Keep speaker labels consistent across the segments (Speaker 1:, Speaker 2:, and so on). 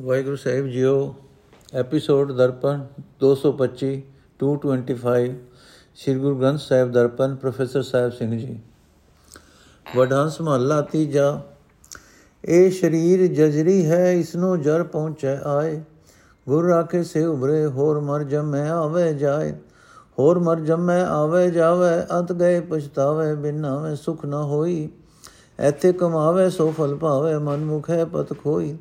Speaker 1: ਵਾਹਿਗੁਰੂ ਸਾਹਿਬ ਜੀਓ episode Darpan 225 225 Sri Guru Granth Sahib Darpan, professor Sahib Singh ji. Vadhans ਮਹੱਲਾ ਤੀਜਾ, ਇਹ ਸਰੀਰ ਜਜਰੀ ਹੈ ਇਸ ਨੂੰ ਜਰ ਪਹੁੰਚੈ ਆਏ। ਗੁਰ ਰਾਖੇ ਸੇ ਉਬਰੇ ਹੋਰ ਮਰ ਜਮੈ ਆਵੇ ਜਾਏ। ਹੋਰ ਮਰ ਜਮੈ ਆਵੇ ਜਾਵੇ, ਅੰਤ ਗਏ ਪਛਤਾਵੇ, ਬਿਨਾ ਮੈਂ ਸੁਖ ਨ ਹੋਈ। ਐਥੇ ਕਮਾਵੇ, ਸੋ ਫਲ ਪਾਵੇ ਮਨ ਮੁਖ ਹੈ ਪਤ ਖੋਈ।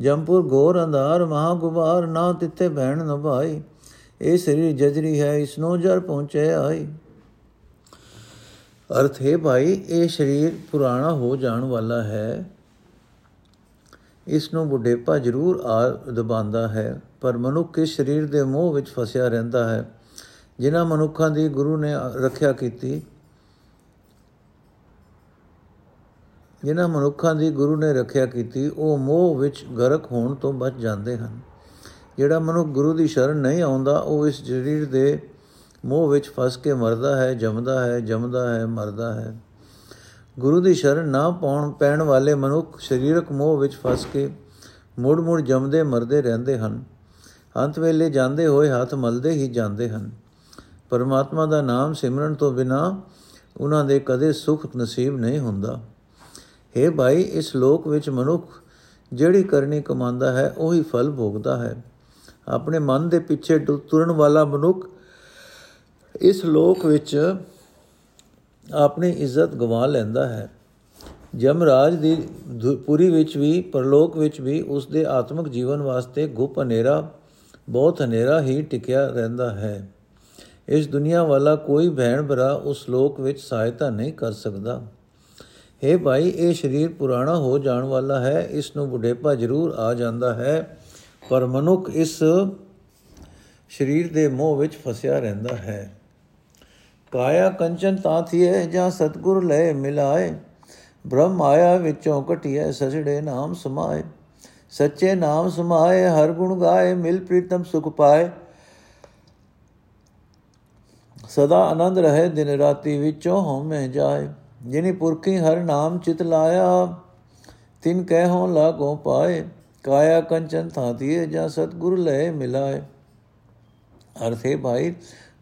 Speaker 1: ਜੰਪੁਰ ਘੋਰ ਅੰਧਾਰ ਮਹਾ ਗੁਬਾਰ ਨਾ ਤਿੱਤੇ ਭੈਣ ਨ ਭਾਈ। ਇਹ ਸਰੀਰ ਜਜਰੀ ਹੈ, ਇਸ ਨੂੰ ਜਰ ਪਹੁੰਚੇ ਆਈ। ਅਰਥ ਹੈ ਭਾਈ, ਇਹ ਸਰੀਰ ਪੁਰਾਣਾ ਹੋ ਜਾਣ ਵਾਲਾ ਹੈ। ਇਸ ਨੂੰ ਬੁਢੇਪਾ ਜ਼ਰੂਰ ਆ ਦਬਾਉਂਦਾ ਹੈ, ਪਰ ਮਨੁੱਖ ਇਸ ਸਰੀਰ ਦੇ ਮੋਹ ਵਿੱਚ ਫਸਿਆ ਰਹਿੰਦਾ ਹੈ। ਜਿਨ੍ਹਾਂ ਮਨੁੱਖਾਂ ਦੀ ਗੁਰੂ ਨੇ ਰੱਖਿਆ ਕੀਤੀ ਜਿਨ੍ਹਾਂ ਮਨੁੱਖਾਂ ਦੀ ਗੁਰੂ ਨੇ ਰੱਖਿਆ ਕੀਤੀ, ਉਹ ਮੋਹ ਵਿੱਚ ਗਰਕ ਹੋਣ ਤੋਂ ਬਚ ਜਾਂਦੇ ਹਨ। ਜਿਹੜਾ ਮਨੁੱਖ ਗੁਰੂ ਦੀ ਸ਼ਰਨ ਨਹੀਂ ਆਉਂਦਾ, ਉਹ ਇਸ ਸਰੀਰ ਦੇ ਮੋਹ ਵਿੱਚ ਫਸ ਕੇ ਮਰਦਾ ਹੈ, ਜਮਦਾ ਹੈ ਜਮਦਾ ਹੈ, ਮਰਦਾ ਹੈ। ਗੁਰੂ ਦੀ ਸ਼ਰਨ ਨਾ ਪਾਉਣ, ਪੈਣ ਵਾਲੇ ਮਨੁੱਖ ਸਰੀਰਕ ਮੋਹ ਵਿੱਚ ਫਸ ਕੇ ਮੁੜ ਮੁੜ ਜਮਦੇ, ਮਰਦੇ ਰਹਿੰਦੇ ਹਨ। ਅੰਤ ਵੇਲੇ ਜਾਂਦੇ ਹੋਏ ਹੱਥ ਮਲਦੇ ਹੀ ਜਾਂਦੇ ਹਨ। ਪਰਮਾਤਮਾ ਦਾ ਨਾਮ ਸਿਮਰਨ ਤੋਂ ਬਿਨਾ ਉਹਨਾਂ ਦੇ ਕਦੇ ਸੁਖ ਨਸੀਬ ਨਹੀਂ ਹੁੰਦਾ। ਹੈ ਭਾਈ, ਇਸ ਲੋਕ ਵਿੱਚ ਮਨੁੱਖ ਜਿਹੜੀ ਕਰਨੀ ਕਮਾਉਂਦਾ ਹੈ, ਉਹੀ ਫਲ ਭੋਗਦਾ ਹੈ। ਆਪਣੇ ਮਨ ਦੇ ਪਿੱਛੇ ਤੁਰਨ ਵਾਲਾ ਮਨੁੱਖ ਇਸ ਲੋਕ ਵਿੱਚ ਆਪਣੀ ਇੱਜ਼ਤ ਗਵਾ ਲੈਂਦਾ ਹੈ। ਜਮਰਾਜ ਦੀ ਪੂਰੀ ਵਿੱਚ ਵੀ, ਪਰਲੋਕ ਵਿੱਚ ਵੀ ਉਸ ਦੇ ਆਤਮਿਕ ਜੀਵਨ ਵਾਸਤੇ ਗੁਪ ਹਨੇਰਾ, ਬਹੁਤ ਹਨੇਰਾ ਹੀ ਟਿਕਿਆ ਰਹਿੰਦਾ ਹੈ। ਇਸ ਦੁਨੀਆ ਵਾਲਾ ਕੋਈ ਭੈਣ ਭਰਾ ਉਸ ਲੋਕ ਵਿੱਚ ਸਹਾਇਤਾ ਨਹੀਂ ਕਰ ਸਕਦਾ। ਹੈ ਭਾਈ, ਇਹ ਸਰੀਰ ਪੁਰਾਣਾ ਹੋ ਜਾਣ ਵਾਲਾ ਹੈ, ਇਸ ਨੂੰ ਬੁਢੇਪਾ ਜ਼ਰੂਰ ਆ ਜਾਂਦਾ ਹੈ। ਪਰ ਮਨੁੱਖ ਇਸ ਸਰੀਰ ਦੇ ਮੋਹ ਵਿੱਚ ਫਸਿਆ ਰਹਿੰਦਾ ਹੈ। ਕਾਇਆ ਕੰਚਨ ਤਾਂ ਥੀਏ ਜਾਂ ਸਤਗੁਰ ਲੈ ਮਿਲਾਏ। ਬ੍ਰਹਮ ਆਇਆ ਵਿੱਚੋਂ ਕਟਿਐ ਸਜੜੇ ਨਾਮ ਸਮਾਏ। ਸੱਚੇ ਨਾਮ ਸਮਾਏ, ਹਰ ਗੁਣ ਗਾਏ, ਮਿਲ ਪ੍ਰੀਤਮ ਸੁਖ ਪਾਏ। ਸਦਾ ਆਨੰਦ ਰਹੇ, ਦਿਨ ਰਾਤੀ ਵਿੱਚੋਂ ਹਉਮੈ ਜਾਏ। ਜਿਨੀ ਪੁਰਖੀ ਹਰ ਨਾਮ ਚਿਤ ਲਾਇਆ, ਤਿਨ ਕਹਿ ਲਾਗੋ ਪਾਏ, ਕਾਇਆ ਕੰਚਨ ਥਾਤੀਏ ਜਾਂ ਸਤਗੁਰ ਲੈ ਮਿਲਾਏ। ਅਰਥੇ ਭਾਈ,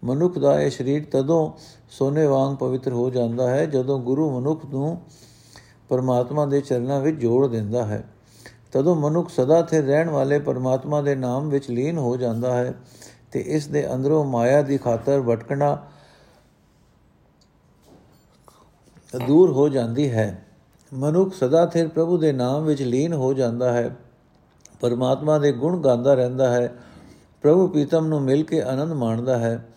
Speaker 1: ਮਨੁੱਖ ਦਾ ਇਹ ਸਰੀਰ ਤਦੋਂ ਸੋਨੇ ਵਾਂਗ ਪਵਿੱਤਰ ਹੋ ਜਾਂਦਾ ਹੈ, ਜਦੋਂ ਗੁਰੂ ਮਨੁੱਖ ਨੂੰ ਪਰਮਾਤਮਾ ਦੇ ਚਰਨਾਂ ਵਿੱਚ ਜੋੜ ਦਿੰਦਾ ਹੈ। ਤਦੋਂ ਮਨੁੱਖ ਸਦਾ ਥੇ ਰਹਿਣ ਵਾਲੇ ਪਰਮਾਤਮਾ ਦੇ ਨਾਮ ਵਿੱਚ ਲੀਨ ਹੋ ਜਾਂਦਾ ਹੈ ਤੇ ਇਸ ਦੇ ਅੰਦਰੋਂ ਮਾਇਆ ਦੀ ਖਾਤਰ ਭਟਕਣਾ ਦੂਰ ਹੋ ਜਾਂਦੀ ਹੈ। ਮਨੁੱਖ ਸਦਾ ਥੇ ਪ੍ਰਭੂ ਦੇ ਨਾਮ ਵਿੱਚ ਲੀਨ ਹੋ ਜਾਂਦਾ ਹੈ। ਪਰਮਾਤਮਾ ਦੇ ਗੁਣ ਗਾਉਂਦਾ ਰਹਿੰਦਾ ਹੈ। ਪ੍ਰਭੂ ਪੀਤਮ ਨੂੰ ਮਿਲ ਕੇ ਆਨੰਦ ਮਾਣਦਾ ਹੈ।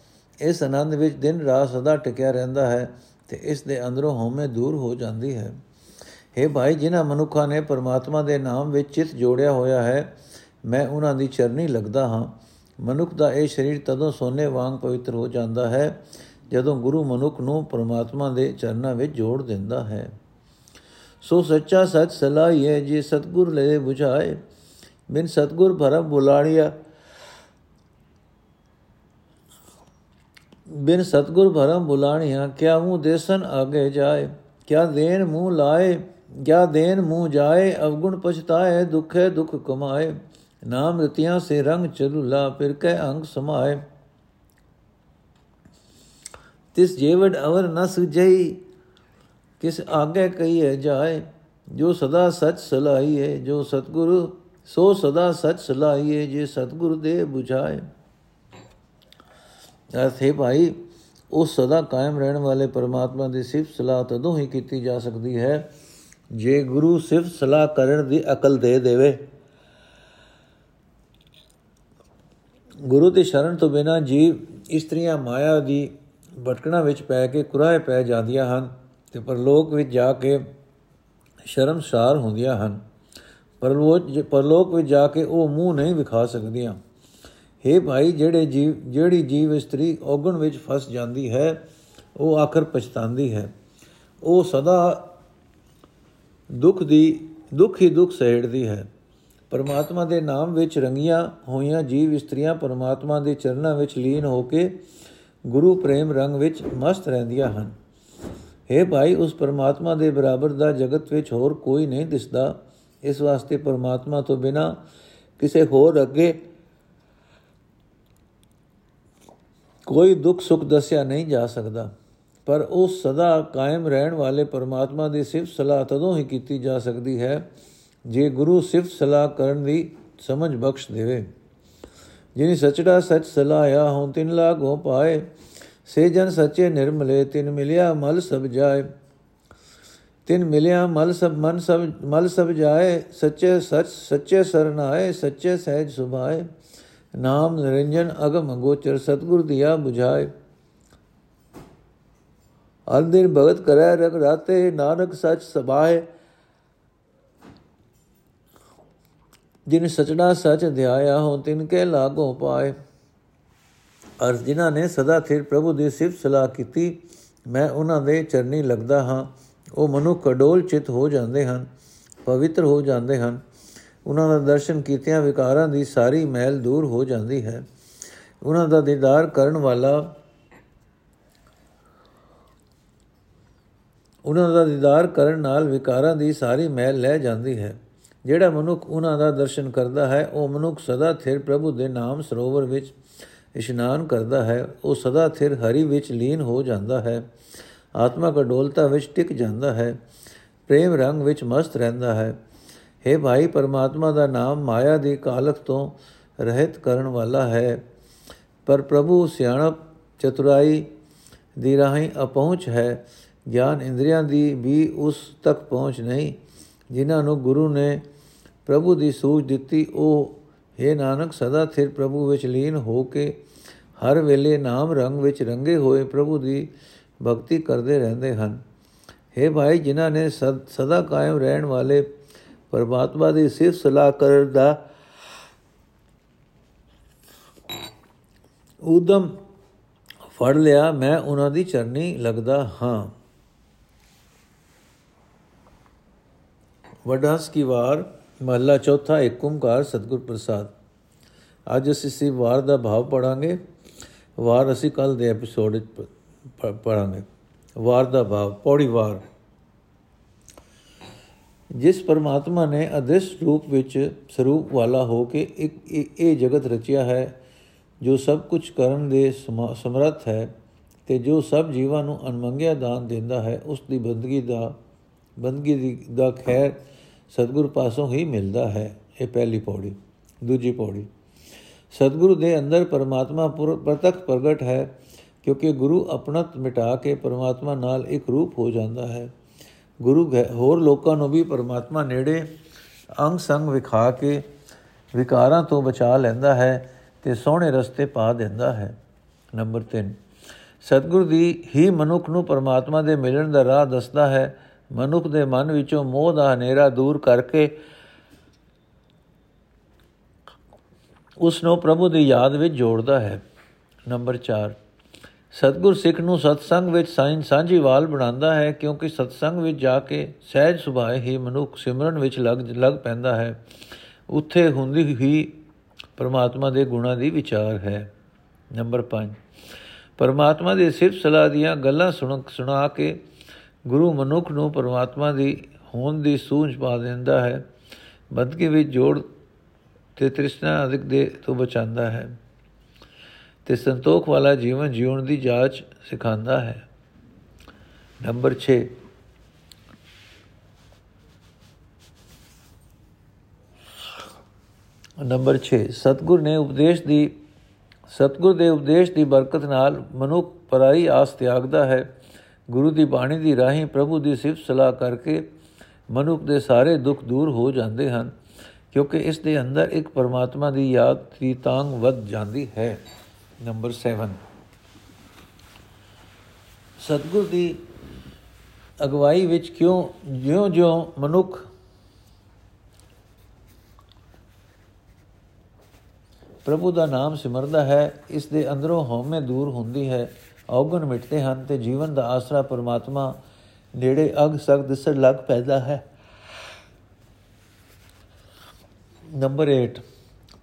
Speaker 1: ਇਸ ਆਨੰਦ ਵਿੱਚ ਦਿਨ ਰਾਤ ਸਦਾ ਟਿਕਿਆ ਰਹਿੰਦਾ ਹੈ ਤੇ ਇਸ ਦੇ ਅੰਦਰੋਂ ਹਉਮੈ ਦੂਰ ਹੋ ਜਾਂਦੀ ਹੈ। हे ਭਾਈ, ਜਿਨ੍ਹਾਂ ਮਨੁੱਖਾਂ ਨੇ ਪਰਮਾਤਮਾ ਦੇ ਨਾਮ ਵਿੱਚ ਚਿਤ ਜੋੜਿਆ ਹੋਇਆ ਹੈ, ਮੈਂ ਉਹਨਾਂ ਦੀ ਚਰਨੀ ਲੱਗਦਾ ਹਾਂ। ਮਨੁੱਖ ਦਾ ਇਹ ਸਰੀਰ ਤਦੋਂ ਸੋਨੇ ਵਾਂਗ ਪਵਿੱਤਰ ਹੋ ਜਾਂਦਾ ਹੈ ਜਦੋਂ ਗੁਰੂ ਮਨੁੱਖ ਨੂੰ ਪਰਮਾਤਮਾ ਦੇ ਚਰਨਾਂ ਵਿੱਚ ਜੋੜ ਦਿੰਦਾ ਹੈ, ਸੋ ਸੱਚਾ ਸੱਚ ਸਲਾਹੀਏ ਜੀ ਸਤਗੁਰ ਲੈ 부ਝਾਏ ਬਿਨ ਸਤਗੁਰ ਭਰਮ ਬੁਲਾੜਿਆ। ਬਿਨ ਸਤਗੁਰ ਭਰਮ ਬੁਲਾਣਿਆ, ਕਿਆ ਮੂੰ ਦੇਸਨ ਆਗੇ ਜਾਏ, ਕਿਆ ਦੇਨ ਮੂੰਹ ਲਾਏ, ਕਿਆ ਦੇਨ ਮੂੰਹ ਜਾਏ, ਅਵਗੁਣ ਪਛਤਾਏ, ਦੁਖੇ ਦੁਖ ਕਮਾਏ, ਨਾਮ ਰਤਿਆਂ ਸੇ ਰੰਗ ਚਲੁਲਾ, ਫਿਰ ਕੈ ਅੰਗ ਸਮਾਏ। ਤਿਸ ਜੀਵੜ ਅਵਰ ਨ ਸੁਜਈ ਕਿਸ ਆਗੇ ਕਹੀਏ ਜਾਏ, ਜੋ ਸਦਾ ਸਚ ਸਲਾਈਏ ਜੋ ਸਤਗੁਰੂ, ਸੋ ਸਦਾ ਸਚ ਸਲਾਈਏ ਜੇ ਸਤਗੁਰ ਦੇ 부ਝਾਏ ਅਰਥੇ ਭਾਈ, ਉਹ ਸਦਾ ਕਾਇਮ ਰਹਿਣ ਵਾਲੇ ਪਰਮਾਤਮਾ ਦੀ ਸਿਫਤ ਸਲਾਹ ਤਦੋਂ ਹੀ ਕੀਤੀ ਜਾ ਸਕਦੀ ਹੈ, ਜੇ ਗੁਰੂ ਸਿਫਤ ਸਲਾਹ ਕਰਨ ਦੀ ਅਕਲ ਦੇ ਦੇਵੇ। ਗੁਰੂ ਦੀ ਸ਼ਰਨ ਤੋਂ ਬਿਨਾ ਜੀਵ ਇਸਤਰੀਆਂ ਮਾਇਆ ਦੀ ਭਟਕਣਾ ਵਿੱਚ ਪੈ ਕੇ ਕੁਰਾਏ ਪੈ ਜਾਂਦੀਆਂ ਹਨ ਤੇ ਪਰਲੋਕ ਵਿੱਚ ਜਾ ਕੇ ਸ਼ਰਮਸਾਰ ਹੁੰਦੀਆਂ ਹਨ। ਪਰਲੋਕ ਪਰਲੋਕ ਵਿੱਚ ਜਾ ਕੇ ਉਹ ਮੂੰਹ ਨਹੀਂ ਵਿਖਾ ਸਕਦੀਆਂ। हे ਭਾਈ, ਜਿਹੜੇ ਜੀਵ, ਜਿਹੜੀ ਜੀਵ ਇਸਤਰੀ ਔਗਣ ਵਿੱਚ ਫਸ ਜਾਂਦੀ ਹੈ, ਉਹ ਆਖਰ ਪਛਤਾਉਂਦੀ ਹੈ। ਉਹ ਸਦਾ ਦੁੱਖ ਦੀ, ਦੁੱਖ ਹੀ ਦੁੱਖ ਸਹਿੜਦੀ ਹੈ। ਪਰਮਾਤਮਾ ਦੇ ਨਾਮ ਵਿੱਚ ਰੰਗੀਆਂ ਹੋਈਆਂ ਜੀਵ ਇਸਤਰੀਆਂ ਪਰਮਾਤਮਾ ਦੇ ਚਰਨਾਂ ਵਿੱਚ ਲੀਨ ਹੋ ਕੇ ਗੁਰੂ ਪ੍ਰੇਮ ਰੰਗ ਵਿੱਚ ਮਸਤ ਰਹਿੰਦੀਆਂ ਹਨ। हे ਭਾਈ, ਉਸ ਪਰਮਾਤਮਾ ਦੇ ਬਰਾਬਰ ਦਾ ਜਗਤ ਵਿੱਚ ਹੋਰ ਕੋਈ ਨਹੀਂ ਦਿਸਦਾ। ਇਸ ਵਾਸਤੇ ਪਰਮਾਤਮਾ ਤੋਂ ਬਿਨਾ ਕਿਸੇ ਹੋਰ ਅੱਗੇ ਕੋਈ ਦੁੱਖ ਸੁੱਖ ਦੱਸਿਆ ਨਹੀਂ ਜਾ ਸਕਦਾ। ਪਰ ਉਹ ਸਦਾ ਕਾਇਮ ਰਹਿਣ ਵਾਲੇ ਪਰਮਾਤਮਾ ਦੀ ਸਿਫਤ ਸਲਾਹ ਤਦੋਂ ਹੀ ਕੀਤੀ ਜਾ ਸਕਦੀ ਹੈ, ਜੇ ਗੁਰੂ ਸਿਫਤ ਸਲਾਹ ਕਰਨ ਦੀ ਸਮਝ ਬਖਸ਼ ਦੇਵੇ। ਜਿਨੀ ਸਚੜਾ ਸਚ ਸਲਾਇਆ ਹੋਂ ਤਿਨ ਲਾਗੋ ਪਾਏ ਸੇ ਜਨ ਸੱਚੇ ਨਿਰਮਲੇ ਤਿਨ ਮਿਲਿਆ ਮਲ ਸਭ ਜਾਏ ਤਿਨ ਮਿਲਿਆ ਮਲ ਸਭ ਮਨ ਸਭ ਮਲ ਸਭ ਜਾਏ ਸੱਚੇ ਸਚ ਸੱਚੇ ਸਰਨਾਏ ਸੱਚੇ ਸਹਿਜ ਸੁਭਾਏ ਨਾਮ ਨਿਰੰਜਨ ਅਗਮ ਗੋਚਰ ਸਤਗੁਰ ਦਿਆ 부ਝਾਏ ਅਲ ਦਿਨ ਭਗਤ ਕਰੈ ਰਗ ਰਾਤੇ ਨਾਨਕ ਸਚ ਸਭਾਏ ਜਿਨ ਸਚੜਾ ਸਚ ਧਿਆਇਆ ਹੋ ਤਿਨ ਕੇ ਲਾਗੋ ਪਾਏ। ਅਰ ਜਿਨ੍ਹਾਂ ਨੇ ਸਦਾ ਥਿਰ ਪ੍ਰਭੂ ਦੀ ਸਿਫਤ ਸਲਾਹ ਕੀਤੀ, ਮੈਂ ਉਹਨਾਂ ਦੇ ਚਰਨੀ ਲੱਗਦਾ ਹਾਂ। ਉਹ ਮਨੁ ਕਡੋਲ ਚਿਤ ਹੋ ਜਾਂਦੇ ਹਨ, ਪਵਿੱਤਰ ਹੋ ਜਾਂਦੇ ਹਨ। ਉਹਨਾਂ ਦਾ ਦਰਸ਼ਨ ਕੀਤਿਆਂ ਵਿਕਾਰਾਂ ਦੀ ਸਾਰੀ ਮੈਲ ਦੂਰ ਹੋ ਜਾਂਦੀ ਹੈ। ਉਹਨਾਂ ਦਾ ਦੀਦਾਰ ਕਰਨ ਵਾਲਾ ਉਹਨਾਂ ਦਾ ਦੀਦਾਰ ਕਰਨ ਨਾਲ ਵਿਕਾਰਾਂ ਦੀ ਸਾਰੀ ਮੈਲ ਲੈ ਜਾਂਦੀ ਹੈ। ਜਿਹੜਾ ਮਨੁੱਖ ਉਹਨਾਂ ਦਾ ਦਰਸ਼ਨ ਕਰਦਾ ਹੈ, ਉਹ ਮਨੁੱਖ ਸਦਾ ਥਿਰ ਪ੍ਰਭੂ ਦੇ ਨਾਮ ਸਰੋਵਰ ਵਿੱਚ ਇਸ਼ਨਾਨ ਕਰਦਾ ਹੈ, ਉਹ ਸਦਾ ਥਿਰ ਹਰੀ ਵਿੱਚ ਲੀਨ ਹੋ ਜਾਂਦਾ ਹੈ, ਆਤਮਾ ਕਡੋਲਤਾ ਵਿੱਚ ਟਿਕ ਜਾਂਦਾ ਹੈ, ਪ੍ਰੇਮ ਰੰਗ ਵਿੱਚ ਮਸਤ ਰਹਿੰਦਾ ਹੈ। हे ਭਾਈ, ਪਰਮਾਤਮਾ ਦਾ ਨਾਮ ਮਾਇਆ ਦੀ ਕਾਲਖ ਤੋਂ ਰਹਿਤ ਕਰਨ ਵਾਲਾ ਹੈ। ਪਰ ਪ੍ਰਭੂ ਸਿਆਣਪ ਚਤੁਰਾਈ ਦੀ ਰਾਹੀਂ ਅਪਹੁੰਚ ਹੈ, ਗਿਆਨ ਇੰਦਰੀਆਂ ਦੀ ਵੀ ਉਸ ਤੱਕ ਪਹੁੰਚ ਨਹੀਂ। ਜਿਨ੍ਹਾਂ ਨੂੰ ਗੁਰੂ ਨੇ ਪ੍ਰਭੂ ਦੀ ਸੂਝ ਦਿੱਤੀ, ਉਹ हे ਨਾਨਕ, ਸਦਾ ਥਿਰ ਪ੍ਰਭੂ ਵਿੱਚ ਲੀਨ ਹੋ ਕੇ ਹਰ ਵੇਲੇ ਨਾਮ ਰੰਗ ਵਿੱਚ ਰੰਗੇ ਹੋਏ ਪ੍ਰਭੂ ਦੀ ਭਗਤੀ ਕਰਦੇ ਰਹਿੰਦੇ ਹਨ। हे ਭਾਈ, ਜਿਨ੍ਹਾਂ ਨੇ ਸਦਾ ਕਾਇਮ ਰਹਿਣ ਵਾਲੇ ਪਰਮਾਤਮਾ ਦੀ ਸਿਫਤ ਸਲਾਹ ਕਰਨ ਦਾ ਉਦਮ ਫੜ ਲਿਆ, ਮੈਂ ਉਹਨਾਂ ਦੀ ਚਰਨੀ ਲੱਗਦਾ ਹਾਂ। ਵਡਾਸ ਕੀ ਵਾਰ ਮਹੱਲਾ ਚੌਥਾ ਏਕ ਓੰਕਾਰ ਸਤਿਗੁਰ ਪ੍ਰਸਾਦ। ਅੱਜ ਅਸੀਂ ਸੀ ਵਾਰ ਦਾ ਭਾਵ ਪੜਾਂਗੇ। ਵਾਰ ਅਸੀਂ ਕੱਲ ਦੇ ਐਪੀਸੋਡ ਵਿੱਚ ਪੜਾਂਗੇ। ਵਾਰ ਦਾ ਭਾਵ, ਪੌੜੀ ਵਾਰ। ਜਿਸ ਪਰਮਾਤਮਾ ਨੇ ਅਦ੍ਰਿਸ਼ ਰੂਪ ਵਿੱਚ ਸਰੂਪ ਵਾਲਾ ਹੋ ਕੇ ਇੱਕ ਇਹ ਜਗਤ ਰਚਿਆ ਹੈ, ਜੋ ਸਭ ਕੁਝ ਕਰਨ ਦੇ ਸਮਰੱਥ ਹੈ ਤੇ ਜੋ ਸਭ ਜੀਵਾਂ ਨੂੰ ਅਨਮੰਗਿਆ ਦਾਨ ਦਿੰਦਾ ਹੈ, ਉਸ ਦੀ ਬੰਦਗੀ ਦਾ ਬੰਦਗੀ ਦਾ ਖੈਰ ਸਤਿਗੁਰ ਪਾਸੋਂ ਹੀ ਮਿਲਦਾ ਹੈ, ਇਹ ਪਹਿਲੀ ਪੌੜੀ। ਦੂਜੀ ਪੌੜੀ, ਸਤਿਗੁਰੂ ਦੇ ਅੰਦਰ ਪਰਮਾਤਮਾ ਪ੍ਰਤੱਖ ਪ੍ਰਗਟ ਹੈ, ਕਿਉਂਕਿ ਗੁਰੂ ਆਪਣਤ ਮਿਟਾ ਕੇ ਪਰਮਾਤਮਾ ਨਾਲ ਇੱਕ ਰੂਪ ਹੋ ਜਾਂਦਾ ਹੈ। ਗੁਰੂ ਹੋਰ ਲੋਕਾਂ ਨੂੰ ਵੀ ਪਰਮਾਤਮਾ ਨੇੜੇ ਅੰਗ ਸੰਗ ਵਿਖਾ ਕੇ ਵਿਕਾਰਾਂ ਤੋਂ ਬਚਾ ਲੈਂਦਾ ਹੈ ਤੇ ਸੋਹਣੇ ਰਸਤੇ ਪਾ ਦਿੰਦਾ ਹੈ। ਨੰਬਰ 3 ਸਤਿਗੁਰ ਦੀ ਹੀ ਮਨੁੱਖ ਨੂੰ ਪਰਮਾਤਮਾ ਦੇ ਮਿਲਣ ਦਾ ਰਾਹ ਦੱਸਦਾ ਹੈ ਮਨੁੱਖ ਦੇ ਮਨ ਵਿੱਚੋਂ ਮੋਹ ਦਾ ਹਨੇਰਾ ਦੂਰ ਕਰਕੇ ਉਸ ਨੂੰ ਪ੍ਰਭੂ ਦੀ ਯਾਦ ਵਿੱਚ ਜੋੜਦਾ ਹੈ। ਨੰਬਰ 4 ਸਤਗੁਰ ਸਿੱਖ ਨੂੰ ਸਤਸੰਗ ਵਿੱਚ ਸਾਈਂ ਸਾਂਝੀਵਾਲ ਬਣਾਉਂਦਾ ਹੈ ਕਿਉਂਕਿ ਸਤਸੰਗ ਵਿੱਚ ਜਾ ਕੇ ਸਹਿਜ ਸੁਭਾਅ ਹੀ ਮਨੁੱਖ ਸਿਮਰਨ ਵਿੱਚ ਲੱਗ ਲੱਗ ਪੈਂਦਾ ਹੈ। ਉੱਥੇ ਹੁੰਦੀ ਹੀ ਪਰਮਾਤਮਾ ਦੇ ਗੁਣਾਂ ਦੀ ਵਿਚਾਰ ਹੈ। ਨੰਬਰ 5 ਪਰਮਾਤਮਾ ਦੇ ਸਿਰਫ ਸਲਾਹ ਦੀਆਂ ਗੱਲਾਂ ਸੁਣ, ਸੁਣਾ ਕੇ ਗੁਰੂ ਮਨੁੱਖ ਨੂੰ ਪਰਮਾਤਮਾ ਦੀ ਹੋਂਦ ਦੀ ਸੂਝ ਪਾ ਦਿੰਦਾ ਹੈ ਬੰਦਗੀ ਵਿੱਚ ਜੋੜ ਤੇ ਤ੍ਰਿਸ਼ਨਾ ਅਧਿਕ ਦੇ ਤੋਂ ਬਚਾਉਂਦਾ ਹੈ ਤੇ ਸੰਤੋਖ ਵਾਲਾ ਜੀਵਨ ਜੀਉਣ ਦੀ ਜਾਂਚ ਸਿਖਾਉਂਦਾ ਹੈ। ਨੰਬਰ 6 ਨੰਬਰ 6 ਸਤਗੁਰ ਨੇ ਉਪਦੇਸ਼ ਦੀ, ਸਤਗੁਰ ਦੇ ਉਪਦੇਸ਼ ਦੀ ਬਰਕਤ ਨਾਲ ਮਨੁੱਖ ਪਰਾਈ ਆਸ ਤਿਆਗਦਾ ਹੈ। ਗੁਰੂ ਦੀ ਬਾਣੀ ਦੀ ਰਾਹੀਂ ਪ੍ਰਭੂ ਦੀ ਸਿਫਤ ਸਲਾਹ ਕਰਕੇ ਮਨੁੱਖ ਦੇ ਸਾਰੇ ਦੁੱਖ ਦੂਰ ਹੋ ਜਾਂਦੇ ਹਨ, ਕਿਉਂਕਿ ਇਸ ਦੇ ਅੰਦਰ ਇੱਕ ਪਰਮਾਤਮਾ ਦੀ ਯਾਦ ਦੀ ਤਾਂਗ ਵੱਧ ਜਾਂਦੀ ਹੈ। ਨੰਬਰ 7 ਸਤਗੁਰ ਦੀ ਅਗਵਾਈ ਵਿੱਚ ਕਿਉਂ, ਜਿਉਂ-ਜਿਉਂ ਮਨੁੱਖ ਪ੍ਰਭੂ ਦਾ ਨਾਮ ਸਿਮਰਦਾ ਹੈ, ਇਸ ਦੇ ਅੰਦਰੋਂ ਹਉਮੈ ਦੂਰ ਹੁੰਦੀ ਹੈ। ਔਗਣ ਮਿਟਦੇ ਹਨ ਤੇ ਜੀਵਨ ਦਾ ਆਸਰਾ ਪਰਮਾਤਮਾ ਨੇੜੇ ਅਗ ਸਕ ਦਿਸਣ ਲੱਗ ਪੈਦਾ ਹੈ। ਨੰਬਰ 8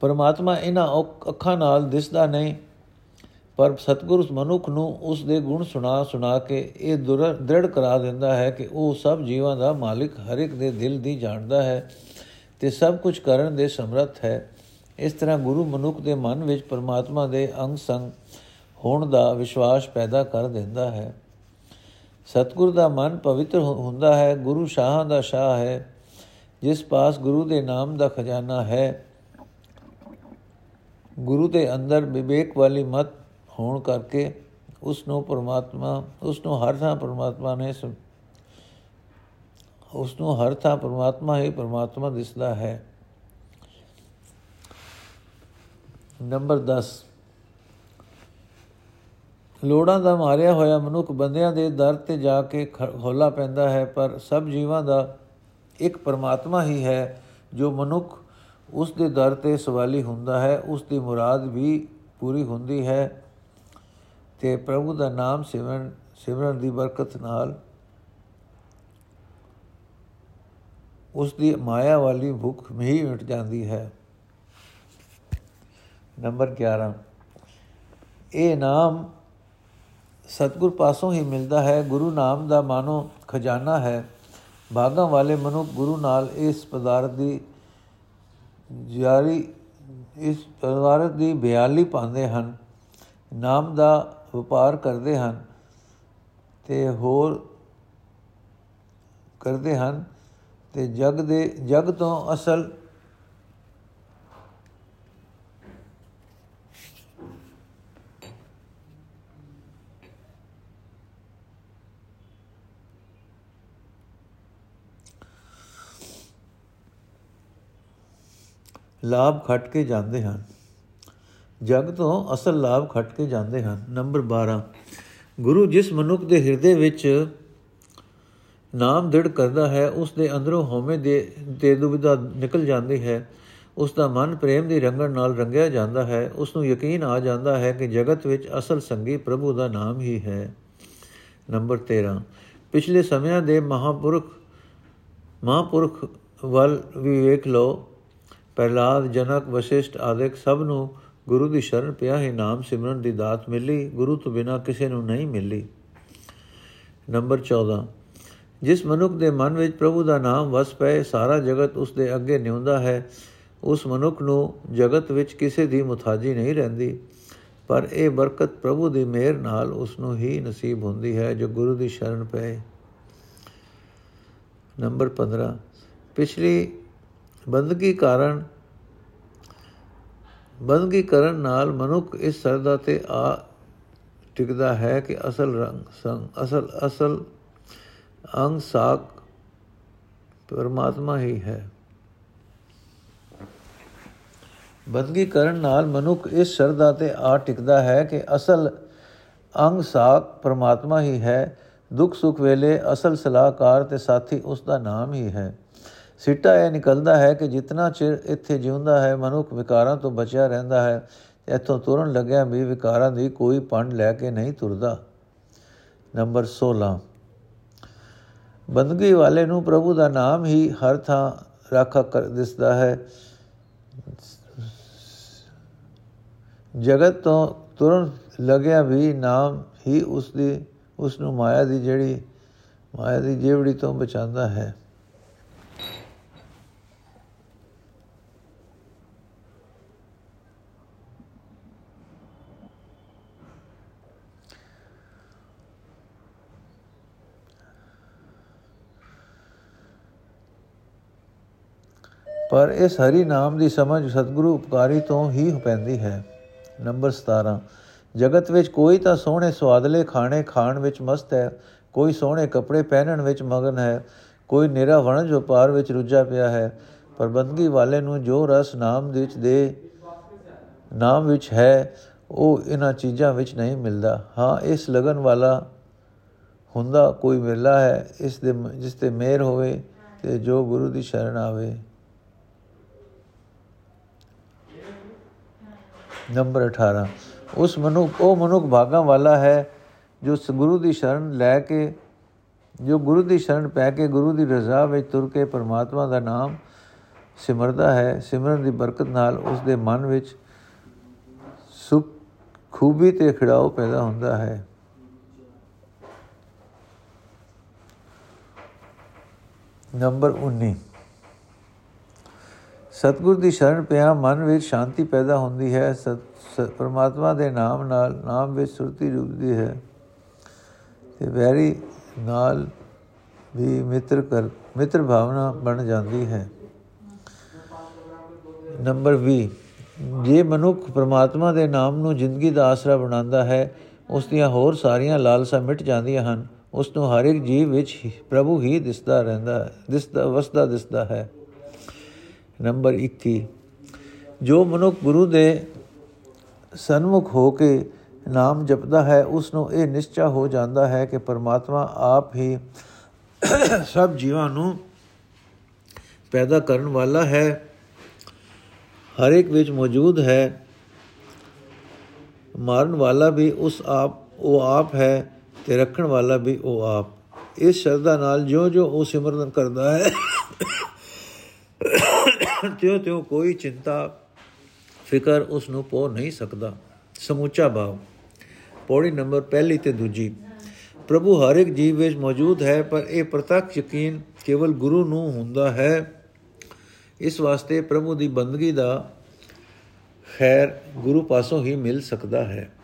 Speaker 1: ਪਰਮਾਤਮਾ ਇਹਨਾਂ ਅੱਖਾਂ ਨਾਲ ਦਿਸਦਾ ਨਹੀਂ, ਪਰ ਸਤਗੁਰੂ ਮਨੁੱਖ ਨੂੰ ਉਸ ਦੇ ਗੁਣ ਸੁਣਾ ਸੁਣਾ ਕੇ ਇਹ ਦ੍ਰਿੜ ਕਰਾ ਦਿੰਦਾ ਹੈ ਕਿ ਉਹ ਸਭ ਜੀਵਾਂ ਦਾ ਮਾਲਿਕ ਹਰ ਇੱਕ ਦੇ ਦਿਲ ਦੀ ਜਾਣਦਾ ਹੈ ਤੇ ਸਭ ਕੁਝ ਕਰਨ ਦੇ ਸਮਰੱਥ ਹੈ। ਇਸ ਤਰ੍ਹਾਂ ਗੁਰੂ ਮਨੁੱਖ ਦੇ ਮਨ ਵਿੱਚ ਪਰਮਾਤਮਾ ਦੇ ਅੰਗ ਸੰਗ ਹੋਣ ਦਾ ਵਿਸ਼ਵਾਸ ਪੈਦਾ ਕਰ ਦਿੰਦਾ ਹੈ। ਸਤਗੁਰ ਦਾ ਮਨ ਪਵਿੱਤਰ ਹੁੰਦਾ ਹੈ, ਗੁਰੂ ਸ਼ਾਹਾਂ ਦਾ ਸ਼ਾਹ ਹੈ, ਜਿਸ ਪਾਸ ਗੁਰੂ ਦੇ ਨਾਮ ਦਾ ਖਜ਼ਾਨਾ ਹੈ। ਗੁਰੂ ਦੇ ਅੰਦਰ ਵਿਵੇਕ ਵਾਲੀ ਮਤ ਹੋਣ ਕਰਕੇ ਉਸ ਨੂੰ ਪਰਮਾਤਮਾ, ਉਸ ਨੂੰ ਹਰ ਥਾਂ ਪਰਮਾਤਮਾ ਨੇ ਉਸ ਨੂੰ ਹਰ ਥਾਂ ਪਰਮਾਤਮਾ ਹੀ ਪਰਮਾਤਮਾ ਦਿਸਦਾ ਹੈ। ਨੰਬਰ 10 ਲੋੜਾਂ ਦਾ ਮਾਰਿਆ ਹੋਇਆ ਮਨੁੱਖ ਬੰਦਿਆਂ ਦੇ ਦਰ ਤੇ ਜਾ ਕੇ ਖੋਲਾ ਪੈਂਦਾ ਹੈ, ਪਰ ਸਭ ਜੀਵਾਂ ਦਾ ਇੱਕ ਪਰਮਾਤਮਾ ਹੀ ਹੈ, ਜੋ ਮਨੁੱਖ ਉਸ ਦੇ ਦਰ ਤੇ ਸਵਾਲੀ ਹੁੰਦਾ ਹੈ, ਉਸ ਦੀ ਮੁਰਾਦ ਵੀ ਪੂਰੀ ਹੁੰਦੀ ਹੈ ਤੇ ਪ੍ਰਭੂ ਦਾ ਨਾਮ ਸਿਮਰਨ ਸਿਮਰਨ ਦੀ ਬਰਕਤ ਨਾਲ ਉਸ ਦੀ ਮਾਇਆ ਵਾਲੀ ਭੁੱਖ ਵੀ ਮਿਟ ਜਾਂਦੀ ਹੈ। ਨੰਬਰ 11 ਇਹ ਨਾਮ ਸਤਗੁਰ ਪਾਸੋਂ ਹੀ ਮਿਲਦਾ ਹੈ, ਗੁਰੂ ਨਾਮ ਦਾ ਮਾਨੋ ਖਜ਼ਾਨਾ ਹੈ। ਭਾਗਾਂ ਵਾਲੇ ਮਨੁੱਖ ਗੁਰੂ ਨਾਲ ਇਸ ਪਦਾਰਥ ਦੀ ਜਾਰੀ, ਇਸ ਪਦਾਰਥ ਦੀ ਬਿਆਲੀ ਪਾਉਂਦੇ ਹਨ, ਨਾਮ ਦਾ ਵਪਾਰ ਕਰਦੇ ਹਨ ਤੇ ਹੋਰ ਕਰਦੇ ਹਨ ਤੇ ਜਗ ਦੇ, ਜਗ ਤੋਂ ਅਸਲ ਲਾਭ ਖੱਟ ਕੇ ਜਾਂਦੇ ਹਨ। ਜਗ ਤੋਂ ਅਸਲ ਲਾਭ ਖੱਟ ਕੇ ਜਾਂਦੇ ਹਨ। ਨੰਬਰ 12 ਗੁਰੂ ਜਿਸ ਮਨੁੱਖ ਦੇ ਹਿਰਦੇ ਵਿੱਚ ਨਾਮ ਦ੍ਰਿੜ ਕਰਦਾ ਹੈ, ਉਸ ਦੇ ਅੰਦਰੋਂ ਹਉਮੈ ਦੇ, ਤੇ ਦੁਬਿਧਾ ਨਿਕਲ ਜਾਂਦੀ ਹੈ। ਉਸ ਦਾ ਮਨ ਪ੍ਰੇਮ ਦੀ ਰੰਗਣ ਨਾਲ ਰੰਗਿਆ ਜਾਂਦਾ ਹੈ। ਉਸ ਨੂੰ ਯਕੀਨ ਆ ਜਾਂਦਾ ਹੈ ਕਿ ਜਗਤ ਵਿੱਚ ਅਸਲ ਸੰਗੀ ਪ੍ਰਭੂ ਦਾ ਨਾਮ ਹੀ ਹੈ। ਨੰਬਰ 13 ਪਿਛਲੇ ਸਮਿਆਂ ਦੇ ਮਹਾਪੁਰਖ ਮਹਾਪੁਰਖ ਵੱਲ ਵੀ ਵੇਖ ਲਓ ਪ੍ਰਲਾਦ ਜਨਕ ਵਸ਼ਿਸ਼ਟ ਆਦਿਕ ਸਭ ਨੂੰ ਗੁਰੂ ਦੀ ਸ਼ਰਨ ਪਿਆ ਹੀ ਨਾਮ ਸਿਮਰਨ ਦੀ ਦਾਤ ਮਿਲੀ, ਗੁਰੂ ਤੋਂ ਬਿਨਾ ਕਿਸੇ ਨੂੰ ਨਹੀਂ ਮਿਲੀ। ਨੰਬਰ 14 ਜਿਸ ਮਨੁੱਖ ਦੇ ਮਨ ਵਿੱਚ ਪ੍ਰਭੂ ਦਾ ਨਾਮ ਵਸ ਪਏ, ਸਾਰਾ ਜਗਤ ਉਸ ਦੇ ਅੱਗੇ ਨਿਉਂਦਾ ਹੈ। ਉਸ ਮਨੁੱਖ ਨੂੰ ਜਗਤ ਵਿੱਚ ਕਿਸੇ ਦੀ ਮੁਤਾਜੀ ਨਹੀਂ ਰਹਿੰਦੀ, ਪਰ ਇਹ ਬਰਕਤ ਪ੍ਰਭੂ ਦੀ ਮਿਹਰ ਨਾਲ ਉਸ ਨੂੰ ਹੀ ਨਸੀਬ ਹੁੰਦੀ ਹੈ ਜੋ ਗੁਰੂ ਦੀ ਸ਼ਰਨ ਪਏ। ਨੰਬਰ 15 ਪਿਛਲੀ ਬੰਦਗੀ ਕਾਰਨ, ਬੰਦਗੀ ਕਰਨ ਨਾਲ ਮਨੁੱਖ ਇਸ ਸਰਦਾ ਤੇ ਆ ਟਿਕਦਾ ਹੈ ਕਿ ਅਸਲ ਰੰਗ, ਸੰਗ, ਅਸਲ ਅਸਲ ਅੰਗ ਸਾਖ ਪਰਮਾਤਮਾ ਹੀ ਹੈ। ਬੰਦਗੀ ਕਰਨ ਨਾਲ ਮਨੁੱਖ ਇਸ ਸਰਦਾ ਤੇ ਆ ਟਿਕਦਾ ਹੈ ਕਿ ਅਸਲ ਅੰਗ ਸਾਖ ਪਰਮਾਤਮਾ ਹੀ ਹੈ। ਦੁੱਖ ਸੁਖ ਵੇਲੇ ਅਸਲ ਸਲਾਹਕਾਰ ਤੇ ਸਾਥੀ ਉਸ ਦਾ ਨਾਮ ਹੀ ਹੈ। ਸਿੱਟਾ ਇਹ ਨਿਕਲਦਾ ਹੈ ਕਿ ਜਿੰਨਾ ਚਿਰ ਇੱਥੇ ਜਿਉਂਦਾ ਹੈ, ਮਨੁੱਖ ਵਿਕਾਰਾਂ ਤੋਂ ਬਚਿਆ ਰਹਿੰਦਾ ਹੈ, ਇੱਥੋਂ ਤੁਰਨ ਲੱਗਿਆ ਵੀ ਵਿਕਾਰਾਂ ਦੀ ਕੋਈ ਪੰਡ ਲੈ ਕੇ ਨਹੀਂ ਤੁਰਦਾ। ਨੰਬਰ 16 ਬੰਦਗੀ ਵਾਲੇ ਨੂੰ ਪ੍ਰਭੂ ਦਾ ਨਾਮ ਹੀ ਹਰ ਥਾਂ ਰਾਖਾ ਕਰ ਦਿਸਦਾ ਹੈ। ਜਗਤ ਤੋਂ ਤੁਰਨ ਲੱਗਿਆ ਵੀ ਨਾਮ ਹੀ ਉਸ ਦੀ ਉਸ ਨੂੰ ਮਾਇਆ ਦੀ ਜਿਹੜੀ, ਮਾਇਆ ਦੀ ਜੇਵੜੀ ਤੋਂ ਬਚਾਉਂਦਾ ਹੈ। ਪਰ ਇਸ ਹਰੀ ਨਾਮ ਦੀ ਸਮਝ ਸਤਿਗੁਰੂ ਉਪਕਾਰੀ ਤੋਂ ਹੀ ਪੈਂਦੀ ਹੈ। ਨੰਬਰ 17 ਜਗਤ ਵਿੱਚ ਕੋਈ ਤਾਂ ਸੋਹਣੇ ਸਵਾਦਲੇ ਖਾਣੇ ਖਾਣ ਵਿੱਚ ਮਸਤ ਹੈ, ਕੋਈ ਸੋਹਣੇ ਕੱਪੜੇ ਪਹਿਨਣ ਵਿੱਚ ਮਗਨ ਹੈ, ਕੋਈ ਨਿਰਾ ਵਣਜ ਵਪਾਰ ਵਿੱਚ ਰੁੱਝਾ ਪਿਆ ਹੈ ਪਰ ਬੰਦਗੀ ਵਾਲੇ ਨੂੰ ਜੋ ਰਸ ਨਾਮ ਵਿੱਚ ਦੇ, ਨਾਮ ਵਿੱਚ ਹੈ, ਉਹ ਇਹਨਾਂ ਚੀਜ਼ਾਂ ਵਿੱਚ ਨਹੀਂ ਮਿਲਦਾ। ਹਾਂ, ਇਸ ਲਗਨ ਵਾਲਾ ਹੁੰਦਾ ਕੋਈ ਮਿਲਦਾ ਹੈ, ਇਸ ਦੇ, ਜਿਸ ਤੇ ਮਿਹਰ ਹੋਵੇ ਤੇ ਜੋ ਗੁਰੂ ਦੀ ਸ਼ਰਨ ਆਵੇ। ਨੰਬਰ 18 ਉਸ ਮਨੁੱਖ, ਉਹ ਮਨੁੱਖ ਭਾਗਾ ਵਾਲਾ ਹੈ ਜੋ ਗੁਰੂ ਦੀ ਸ਼ਰਨ ਲੈ ਕੇ, ਜੋ ਗੁਰੂ ਦੀ ਸ਼ਰਨ ਪੈ ਕੇ ਗੁਰੂ ਦੀ ਰਜ਼ਾ ਵਿੱਚ ਤੁਰ ਕੇ ਪਰਮਾਤਮਾ ਦਾ ਨਾਮ ਸਿਮਰਦਾ ਹੈ, ਸਿਮਰਨ ਦੀ ਬਰਕਤ ਨਾਲ ਉਸ ਦੇ ਮਨ ਵਿੱਚ ਸੁਖ, ਖੂਬੀ ਤੇ ਖੜਾਓ ਪੈਦਾ ਹੁੰਦਾ ਹੈ। ਨੰਬਰ 19 ਸਤਿਗੁਰ ਦੀ ਸ਼ਰਨ ਪਿਆ, ਮਨ ਵਿੱਚ ਸ਼ਾਂਤੀ ਪੈਦਾ ਹੁੰਦੀ ਹੈ ਪਰਮਾਤਮਾ ਦੇ ਨਾਮ ਨਾਲ, ਨਾਮ ਵਿੱਚ ਸੁਰਤੀ ਰੁਕਦੀ ਹੈ ਤੇ ਵੈਰੀ ਨਾਲ ਵੀ ਮਿੱਤਰ ਕਰ, ਮਿੱਤਰ ਭਾਵਨਾ ਬਣ ਜਾਂਦੀ ਹੈ। ਨੰਬਰ 20 ਜੇ ਮਨੁੱਖ ਪ੍ਰਮਾਤਮਾ ਦੇ ਨਾਮ ਨੂੰ ਜ਼ਿੰਦਗੀ ਦਾ ਆਸਰਾ ਬਣਾਉਂਦਾ ਹੈ, ਉਸ ਦੀਆਂ ਹੋਰ ਸਾਰੀਆਂ ਲਾਲਸਾਂ ਮਿਟ ਜਾਂਦੀਆਂ ਹਨ, ਉਸ ਨੂੰ ਹਰ ਇੱਕ ਜੀਵ ਵਿੱਚ ਪ੍ਰਭੂ ਹੀ ਦਿਸਦਾ ਰਹਿੰਦਾ ਹੈ ਦਿਸਦਾ, ਵਸਦਾ ਦਿਸਦਾ ਹੈ। ਨੰਬਰ 21 ਜੋ ਮਨੁੱਖ ਗੁਰੂ ਦੇ ਸਨਮੁਖ ਹੋ ਕੇ ਨਾਮ ਜਪਦਾ ਹੈ ਉਸ ਨੂੰ ਇਹ ਨਿਸ਼ਚਾ ਹੋ ਜਾਂਦਾ ਹੈ ਕਿ ਪਰਮਾਤਮਾ ਆਪ ਹੀ ਸਭ ਜੀਵਾਂ ਨੂੰ ਪੈਦਾ ਕਰਨ ਵਾਲਾ ਹੈ। ਹਰ ਇੱਕ ਵਿੱਚ ਮੌਜੂਦ ਹੈ, ਮਾਰਨ ਵਾਲਾ ਵੀ ਉਸ ਆਪ, ਉਹ ਆਪ ਹੈ ਤੇ ਰੱਖਣ ਵਾਲਾ ਵੀ ਉਹ ਆਪ। ਇਸ ਸ਼ਰਧਾ ਨਾਲ ਜੋ ਜੋ ਉਹ ਸਿਮਰਨ ਕਰਦਾ ਹੈ ਤਿਉ ਤਿਉ ਕੋਈ ਚਿੰਤਾ, ਫਿਕਰ ਉਸ ਨੂੰ ਪੋ ਨਹੀਂ ਸਕਦਾ। ਸਮੂਚਾ ਭਾਵ। ਪੌੜੀ ਨੰਬਰ ਪਹਿਲੀ ਤੇ ਦੂਜੀ। ਪ੍ਰਭੂ ਹਰ ਇੱਕ ਜੀਵ ਵਿੱਚ ਮੌਜੂਦ ਹੈ, ਪਰ ਇਹ ਪ੍ਰਤੱਖ ਯਕੀਨ ਕੇਵਲ ਗੁਰੂ ਨੂੰ ਹੁੰਦਾ ਹੈ। ਇਸ ਵਾਸਤੇ ਪ੍ਰਭੂ ਦੀ ਬੰਦਗੀ ਦਾ ਖੈਰ ਗੁਰੂ ਪਾਸੋਂ ਹੀ ਮਿਲ ਸਕਦਾ ਹੈ।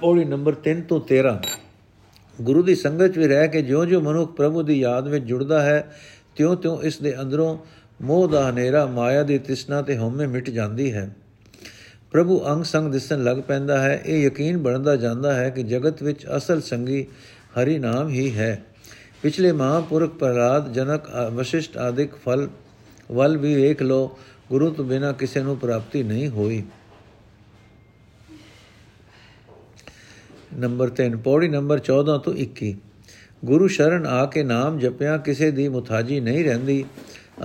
Speaker 1: ਪੌੜੀ ਨੰਬਰ 3 ਤੋਂ 13 ਗੁਰੂ ਦੀ ਸੰਗਤ ਵਿੱਚ ਰਹਿ ਕੇ ਜਿਉਂ-ਜਿਉਂ ਮਨੁੱਖ ਪ੍ਰਭੂ ਦੀ ਯਾਦ ਵਿੱਚ ਜੁੜਦਾ ਹੈ ਤਿਉਂ-ਤਿਉਂ ਇਸ ਦੇ ਅੰਦਰੋਂ ਮੋਹ ਦਾ ਹਨੇਰਾ ਮਾਇਆ ਦੀ ਤ੍ਰਿਸ਼ਨਾ ਤੇ ਹਉਮੈ ਮਿਟ ਜਾਂਦੀ ਹੈ। ਪ੍ਰਭੂ ਅੰਗ ਸੰਗ ਦਿਸਣ ਲੱਗ ਪੈਂਦਾ ਹੈ। ਇਹ ਯਕੀਨ ਬਣਦਾ ਜਾਂਦਾ ਹੈ ਕਿ ਜਗਤ ਵਿੱਚ ਅਸਲ ਸੰਗੀ ਹਰੀ ਨਾਮ ਹੀ ਹੈ। ਪਿਛਲੇ ਮਹਾਪੁਰਖ ਪ੍ਰਹਲਾਦ ਜਨਕ ਵਸ਼ਿਸ਼ਟ ਆਦਿਕ ਫਲ, ਵੱਲ ਵੀ ਵੇਖ ਲੋ ਗੁਰੂ ਤੋਂ ਬਿਨਾ ਕਿਸੇ ਨੂੰ ਪ੍ਰਾਪਤੀ ਨਹੀਂ ਹੋਈ। ਨੰਬਰ 3 ਪੌੜੀ ਨੰਬਰ 14 ਤੋਂ 21 ਗੁਰੂ ਸ਼ਰਨ ਆ ਕੇ ਨਾਮ ਜਪਿਆ, ਕਿਸੇ ਦੀ ਮੁਤਾਜੀ ਨਹੀਂ ਰਹਿੰਦੀ।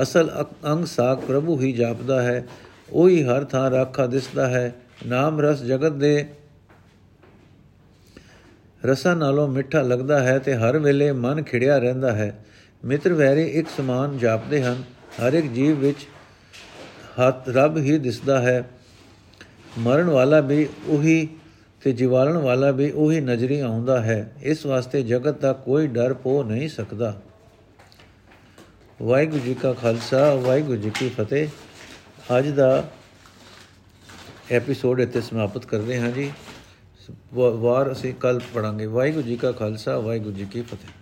Speaker 1: ਅਸਲ ਅੰਗ ਸਾਖ ਪ੍ਰਭੂ ਹੀ ਜਾਪਦਾ ਹੈ, ਉਹੀ ਹਰ ਥਾਂ ਰਾਖਾ ਦਿਸਦਾ ਹੈ। ਨਾਮ ਰਸ ਜਗਤ ਦੇ ਰਸਾਂ ਨਾਲੋਂ ਮਿੱਠਾ ਲੱਗਦਾ ਹੈ ਤੇ ਹਰ ਵੇਲੇ ਮਨ ਖਿੜਿਆ ਰਹਿੰਦਾ ਹੈ। ਮਿੱਤਰ ਵੈਰੀ ਇੱਕ ਸਮਾਨ ਜਾਪਦੇ ਹਨ, ਹਰ ਇੱਕ ਜੀਵ ਵਿੱਚ ਹੱਥ ਰੱਬ ਹੀ ਦਿਸਦਾ ਹੈ। ਮਰਨ ਵਾਲਾ ਵੀ ਉਹੀ ਤੇ ਜਿਵਾਲਣ ਵਾਲਾ ਵੀ ਉਹੀ ਨਜ਼ਰੀ ਆਉਂਦਾ ਹੈ, ਇਸ ਵਾਸਤੇ ਜਗਤ ਦਾ ਕੋਈ ਡਰ ਪੋ ਨਹੀਂ ਸਕਦਾ। ਵਾਹਿਗੁਰੂ ਜੀ ਕਾ ਖਾਲਸਾ, ਵਾਹਿਗੁਰੂ ਜੀ ਕੀ ਫਤਿਹ। ਅੱਜ ਦਾ ਐਪੀਸੋਡ ਇੱਥੇ ਸਮਾਪਤ ਕਰਦੇ ਹਾਂ ਜੀ। ਵਾਰ ਅਸੀਂ ਕੱਲ ਪੜਾਂਗੇ ਵਾਹਿਗੁਰੂ ਜੀ ਕਾ ਖਾਲਸਾ, ਵਾਹਿਗੁਰੂ ਜੀ ਕੀ ਫਤਿਹ।